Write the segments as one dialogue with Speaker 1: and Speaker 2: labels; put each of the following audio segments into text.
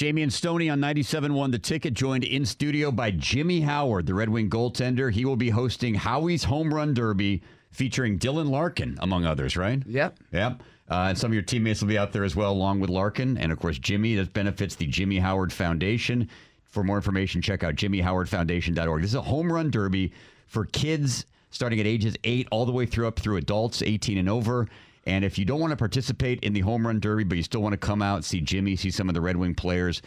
Speaker 1: Jamie and Stoney on 97.1 the ticket, joined in studio by Jimmy Howard, the Red Wing goaltender. He will be hosting Howie's Home Run Derby featuring Dylan Larkin, among others, right?
Speaker 2: Yep.
Speaker 1: Yep. Uh, and some of your teammates will be out there as well, along with Larkin. And of course, Jimmy, that benefits the Jimmy Howard Foundation. For more information, check out jimmyhowardfoundation.org. This is a home run derby for kids starting at ages 8 all the way through up through adults 18 and over. And if you don't want to participate in the home run derby, but you still want to come out, see Jimmy, see some of the Red Wing players,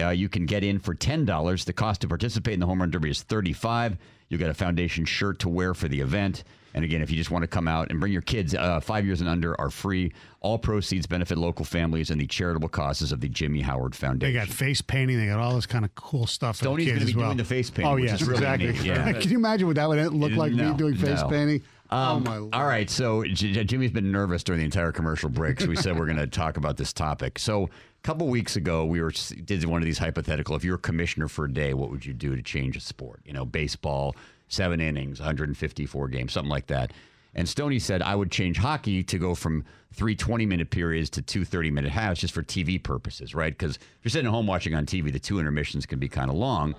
Speaker 1: uh, you can get in for $10. The cost to participate in the home run derby is 35 You'll get a foundation shirt to wear for the event. And again, if you just want to come out and bring your kids, uh, five years and under are free. All proceeds benefit local families and the charitable causes of the Jimmy Howard Foundation.
Speaker 3: They got face painting. They got all this kind of cool stuff. for
Speaker 1: Stoney's
Speaker 3: kids
Speaker 1: going to be
Speaker 3: well.
Speaker 1: doing the face painting.
Speaker 3: Oh
Speaker 1: which
Speaker 3: yes,
Speaker 1: is really
Speaker 3: exactly.
Speaker 1: Yeah.
Speaker 3: Can you imagine what that would look like?
Speaker 1: No,
Speaker 3: me doing face
Speaker 1: no.
Speaker 3: painting.
Speaker 1: Um,
Speaker 3: oh my! Lord.
Speaker 1: all right, so J- J- Jimmy's been nervous during the entire commercial break, so we said we're going to talk about this topic. So a couple weeks ago, we were did one of these hypothetical. If you were commissioner for a day, what would you do to change a sport? You know, baseball, seven innings, 154 games, something like that. And Stoney said I would change hockey to go from three 20 minute periods to two 30 minute halves just for TV purposes, right? Because if you're sitting at home watching on TV, the two intermissions can be kind of long.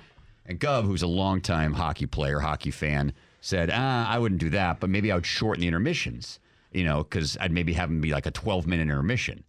Speaker 1: And Gov, who's a longtime hockey player, hockey fan, said, ah, I wouldn't do that, but maybe I would shorten the intermissions, you know, because I'd maybe have them be like a 12 minute intermission.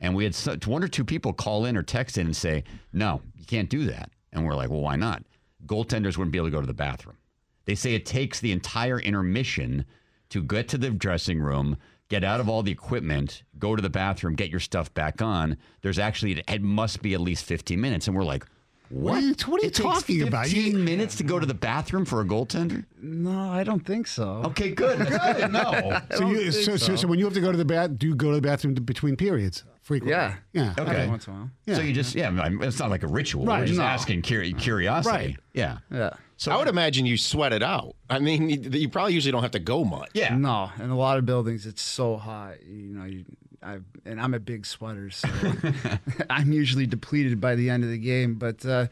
Speaker 1: And we had one or two people call in or text in and say, no, you can't do that. And we're like, well, why not? Goaltenders wouldn't be able to go to the bathroom. They say it takes the entire intermission to get to the dressing room, get out of all the equipment, go to the bathroom, get your stuff back on. There's actually, it must be at least 15 minutes. And we're like, what?
Speaker 3: What are you- what are you
Speaker 1: It takes
Speaker 3: talking about?
Speaker 1: 15 minutes to go to the bathroom for a goaltender?
Speaker 2: No, I don't think so.
Speaker 1: Okay, good. That's good to know.
Speaker 3: so, you, so, so, so when you have to go to the bath, do you go to the bathroom between periods frequently?
Speaker 2: Yeah.
Speaker 3: Yeah.
Speaker 1: Okay.
Speaker 2: Every once in a while. Yeah.
Speaker 1: So you just, yeah, I it's not like a ritual.
Speaker 3: Right,
Speaker 1: We're just
Speaker 2: no.
Speaker 1: asking curi- curiosity.
Speaker 3: Right.
Speaker 1: Yeah.
Speaker 2: Yeah.
Speaker 1: So
Speaker 4: I would imagine you sweat it out. I mean, you, you probably usually don't have to go much.
Speaker 1: Yeah.
Speaker 2: No, in a lot of buildings, it's so hot. You know, you, I and I'm a big sweater, so I'm usually depleted by the end of the game. But uh,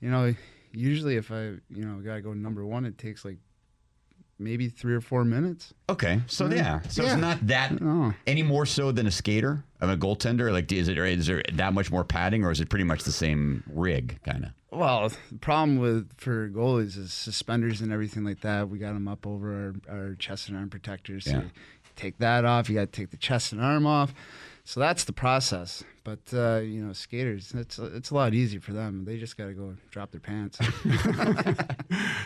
Speaker 2: you know, usually if I you know gotta go number one, it takes like maybe three or four minutes.
Speaker 1: Okay. So yeah. So
Speaker 3: Yeah.
Speaker 1: it's not that any more so than a skater, of a goaltender. Like, is it is there that much more padding, or is it pretty much the same rig, kind of?
Speaker 2: Well, the problem with for goalies is suspenders and everything like that. We got them up over our, our chest and arm protectors. So
Speaker 1: Yeah.
Speaker 2: Take that off. You got to take the chest and arm off. So that's the process. But uh, you know, skaters, it's it's a lot easier for them. They just got to go drop their pants.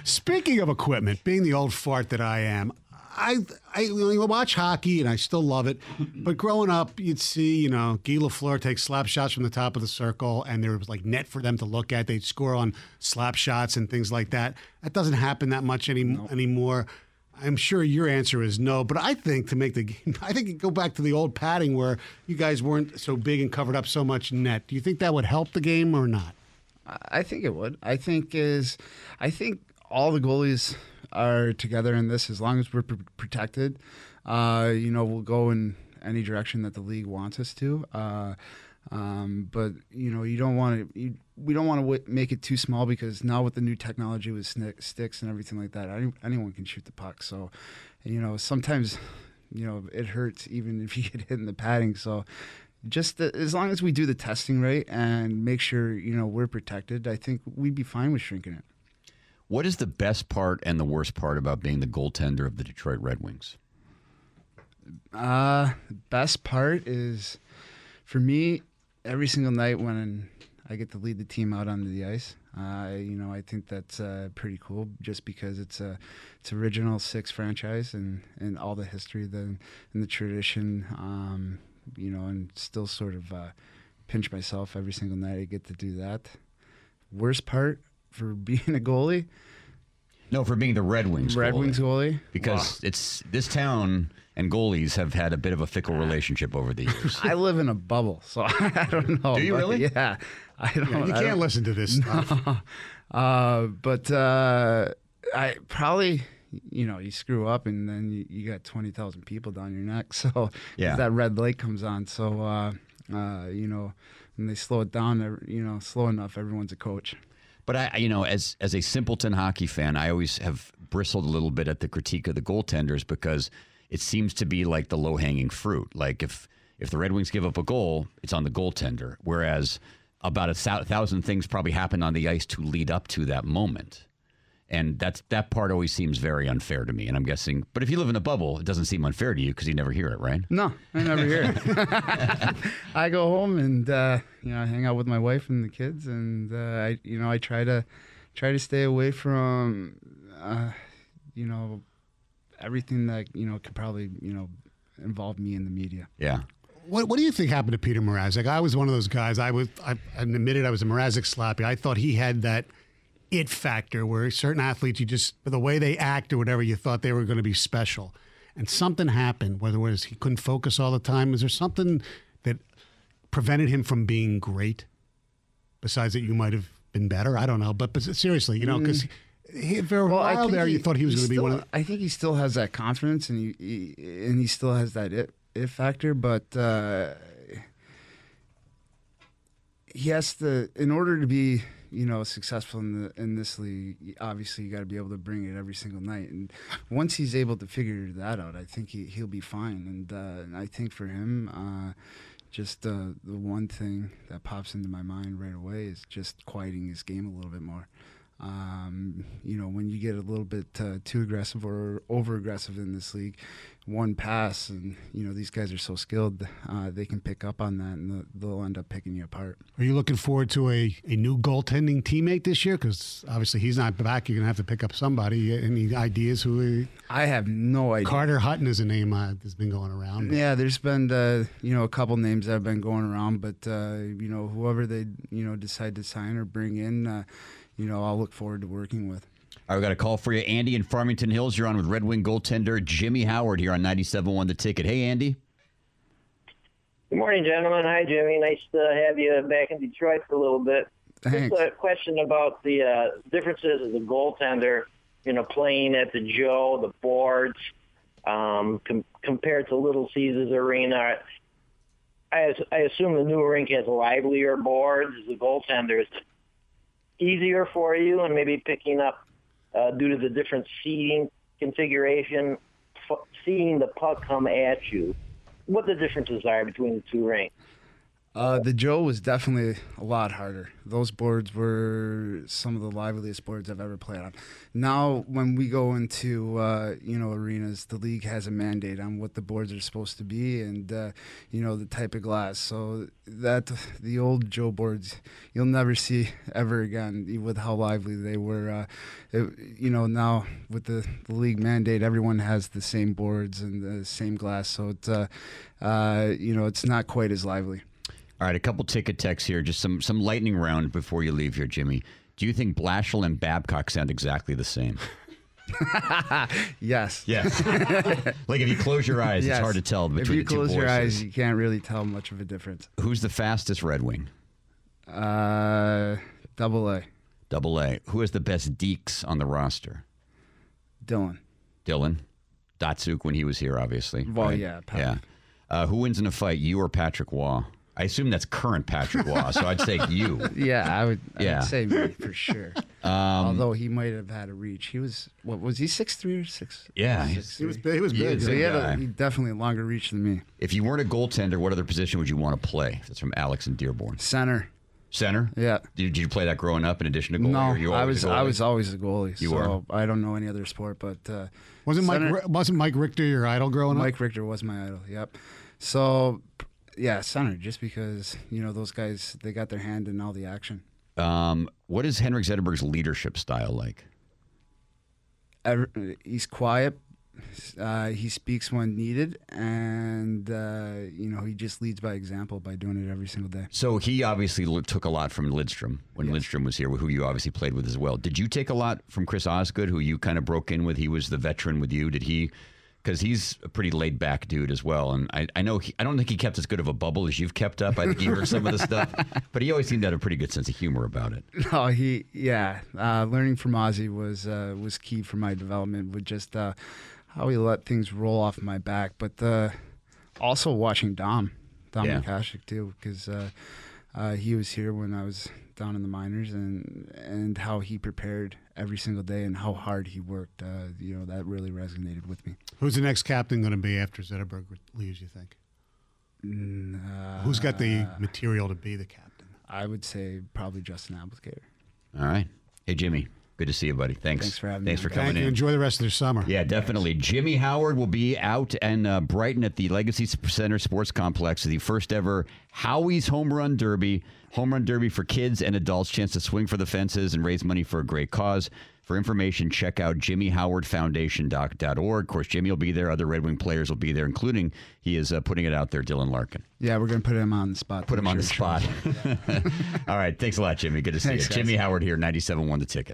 Speaker 3: Speaking of equipment, being the old fart that I am, I I you know, watch hockey and I still love it. But growing up, you'd see you know Guy Lafleur take slap shots from the top of the circle, and there was like net for them to look at. They'd score on slap shots and things like that. That doesn't happen that much any, anymore. I'm sure your answer is no, but I think to make the game, I think go back to the old padding where you guys weren't so big and covered up so much net. Do you think that would help the game or not?
Speaker 2: I- I think it would. I think is, I think all the goalies are together in this as long as we're pr- protected. Uh, you know, we'll go in any direction that the league wants us to. Uh, um, but you know, you don't want to. We don't want to w- make it too small because now with the new technology with snick, sticks and everything like that, any, anyone can shoot the puck. So, you know, sometimes, you know, it hurts even if you get hit in the padding. So, just the, as long as we do the testing right and make sure you know we're protected, I think we'd be fine with shrinking it.
Speaker 1: What is the best part and the worst part about being the goaltender of the Detroit Red Wings?
Speaker 2: Uh, the best part is for me every single night when I get to lead the team out onto the ice. Uh, you know, I think that's uh, pretty cool just because it's a it's original six franchise and, and all the history the, and the tradition. Um, you know, and still sort of uh, pinch myself every single night I get to do that. Worst part for being a goalie,
Speaker 1: No, for being the Red Wings.
Speaker 2: Red
Speaker 1: goalie.
Speaker 2: Wings goalie.
Speaker 1: because it's this town and goalies have had a bit of a fickle relationship over the years.
Speaker 2: I live in a bubble, so I don't know.
Speaker 1: Do you really?
Speaker 2: Yeah, I don't.
Speaker 3: Yeah, you
Speaker 2: I
Speaker 3: can't
Speaker 2: don't-
Speaker 3: listen to this stuff.
Speaker 2: uh, but uh, I probably, you know, you screw up and then you, you got twenty thousand people down your neck. So
Speaker 1: Yeah.
Speaker 2: that red light comes on. So uh, uh, you know, when they slow it down, they're, you know, slow enough, everyone's a coach.
Speaker 1: But I, you know, as as a simpleton hockey fan, I always have bristled a little bit at the critique of the goaltenders because it seems to be like the low hanging fruit. Like if if the Red Wings give up a goal, it's on the goaltender. Whereas about a thousand things probably happened on the ice to lead up to that moment. And that's that part always seems very unfair to me. And I'm guessing, but if you live in a bubble, it doesn't seem unfair to you because you never hear it, right?
Speaker 2: No, I never hear it. I go home and uh, you know I hang out with my wife and the kids, and uh, I you know I try to try to stay away from uh, you know everything that you know could probably you know involve me in the media.
Speaker 1: Yeah.
Speaker 3: What, what do you think happened to Peter Mrazek? I was one of those guys. I was I, I admitted I was a Mrazek slappy. I thought he had that it factor where certain athletes, you just the way they act or whatever, you thought they were going to be special. And something happened. Whether it was he couldn't focus all the time, is there something that prevented him from being great? Besides that, you might have been better. I don't know, but, but seriously, you know, because. he For a
Speaker 2: I
Speaker 3: while there, you thought he was going to be one of the,
Speaker 2: I think he still has that confidence, and he, he and he still has that it, it factor. But uh, he has to, in order to be, you know, successful in the in this league. Obviously, you got to be able to bring it every single night. And once he's able to figure that out, I think he he'll be fine. And, uh, I think for him. Uh, just uh, the one thing that pops into my mind right away is just quieting his game a little bit more. Um, you know, when you get a little bit uh, too aggressive or over aggressive in this league, one pass, and you know these guys are so skilled, uh, they can pick up on that, and they'll- end up picking you apart.
Speaker 3: Are you looking forward to a, a new goaltending teammate this year? Because obviously he's not back. You're going to have to pick up somebody. Any ideas who?
Speaker 2: I have no idea.
Speaker 3: Carter Hutton is a name uh, that's been going around.
Speaker 2: Yeah, there's been uh, you know a couple names that have been going around, but uh, you know whoever they you know decide to sign or bring in, uh, you know I'll look forward to working with.
Speaker 1: All right, we got a call for you. Andy in Farmington Hills. You're on with Red Wing goaltender Jimmy Howard here on 97.1 The Ticket. Hey, Andy.
Speaker 5: Good morning, gentlemen. Hi, Jimmy. Nice to have you back in Detroit for a little bit.
Speaker 2: Thanks.
Speaker 5: Just a question about the uh, differences as a goaltender, you know, playing at the Joe, the boards, um, com- compared to Little Caesars Arena. I, I assume the new rink has livelier boards as a goaltender. Is it easier for you and maybe picking up uh, due to the different seating configuration, f- seeing the puck come at you? What the differences are between the two rinks?
Speaker 2: Uh, the Joe was definitely a lot harder. Those boards were some of the liveliest boards I've ever played on. Now, when we go into uh, you know arenas, the league has a mandate on what the boards are supposed to be, and uh, you know the type of glass. So that the old Joe boards you'll never see ever again with how lively they were. Uh, it, you know now with the, the league mandate, everyone has the same boards and the same glass, so it's uh, uh, you know it's not quite as lively.
Speaker 1: All right, a couple ticket texts here. Just some some lightning round before you leave here, Jimmy. Do you think Blashill and Babcock sound exactly the same?
Speaker 2: Yes.
Speaker 1: Yes. like if you close your eyes,
Speaker 2: Yes.
Speaker 1: it's hard to tell between
Speaker 2: If you
Speaker 1: the two
Speaker 2: close your eyes, you can't really tell much of a difference.
Speaker 1: Who's the fastest Red Wing?
Speaker 2: Uh, double A,
Speaker 1: Double A. Who has the best deeks on the roster?
Speaker 2: Dylan.
Speaker 1: Dylan, Datsyuk when he was here, obviously.
Speaker 2: Well,
Speaker 1: right?
Speaker 2: yeah, Pat.
Speaker 1: yeah. Uh, who wins in a fight, you or Patrick Roy? I assume that's current Patrick Roy, so I'd say you.
Speaker 2: Yeah, I would.
Speaker 1: Yeah.
Speaker 2: I'd say me for sure.
Speaker 1: Um,
Speaker 2: Although he might have had a reach. He was what was he six three or six?
Speaker 1: Yeah,
Speaker 2: six
Speaker 3: He was big. He was big.
Speaker 1: he's
Speaker 2: So he had a, he definitely a longer reach than me.
Speaker 1: If you weren't a goaltender, what other position would you want to play? That's from Alex and Dearborn.
Speaker 2: Center.
Speaker 1: Center?
Speaker 2: Yeah.
Speaker 1: Did, did you play that growing up in addition to goalie?
Speaker 2: No,
Speaker 1: or you
Speaker 2: I was
Speaker 1: goalie?
Speaker 2: I was always a goalie.
Speaker 1: You
Speaker 2: so
Speaker 1: were?
Speaker 2: I don't know any other sport, but uh,
Speaker 3: Wasn't Mike
Speaker 2: center-
Speaker 3: Ri- wasn't Mike Richter your idol growing up?
Speaker 2: Mike Richter was my idol. Yep. So yeah, center. Just because you know those guys, they got their hand in all the action.
Speaker 1: Um, what is Henrik Zetterberg's leadership style like?
Speaker 2: Ever, he's quiet. Uh, he speaks when needed, and uh, you know he just leads by example by doing it every single day.
Speaker 1: So he obviously took a lot from Lidstrom when Lidstrom was here, who you obviously played with as well. Did you take a lot from Chris Osgood, who you kind of broke in with? He was the veteran with you. Did he? Because he's a pretty laid back dude as well, and I, I know he, I don't think he kept as good of a bubble as you've kept up. I think he heard some of the stuff, but he always seemed to have a pretty good sense of humor about it.
Speaker 2: No, he yeah. Uh, learning from Ozzy was uh, was key for my development. With just uh, how he let things roll off my back, but uh, also watching Dom, Dom
Speaker 1: Yeah.
Speaker 2: Mikashik too, because uh, uh, he was here when I was down in the minors, and and how he prepared every single day and how hard he worked. Uh, you know that really resonated with me.
Speaker 3: Who's the next captain going to be after Zetterberg leaves? You think?
Speaker 2: Uh,
Speaker 3: Who's got the material to be the captain?
Speaker 2: I would say probably Justin Abdelkader.
Speaker 1: All right. Hey, Jimmy. Good to see you, buddy. Thanks.
Speaker 2: Thanks for having
Speaker 1: Thanks
Speaker 2: me.
Speaker 1: for
Speaker 3: Thank
Speaker 1: coming
Speaker 3: you.
Speaker 1: in.
Speaker 3: Enjoy the rest of their summer.
Speaker 1: Yeah, definitely. Jimmy Howard will be out and uh, Brighton at the Legacy Center Sports Complex, the first ever Howie's Home Run Derby. Home Run Derby for kids and adults, chance to swing for the fences and raise money for a great cause. For information, check out jimmyhowardfoundation.org. Of course, Jimmy will be there. Other Red Wing players will be there, including he is uh, putting it out there, Dylan Larkin.
Speaker 2: Yeah, we're gonna put him on the spot.
Speaker 1: Put him on the
Speaker 2: Sure, sure.
Speaker 1: spot. All right. Thanks a lot, Jimmy. Good to see
Speaker 2: Thanks,
Speaker 1: you.
Speaker 2: guys.
Speaker 1: Jimmy Howard here, 97.1 the ticket.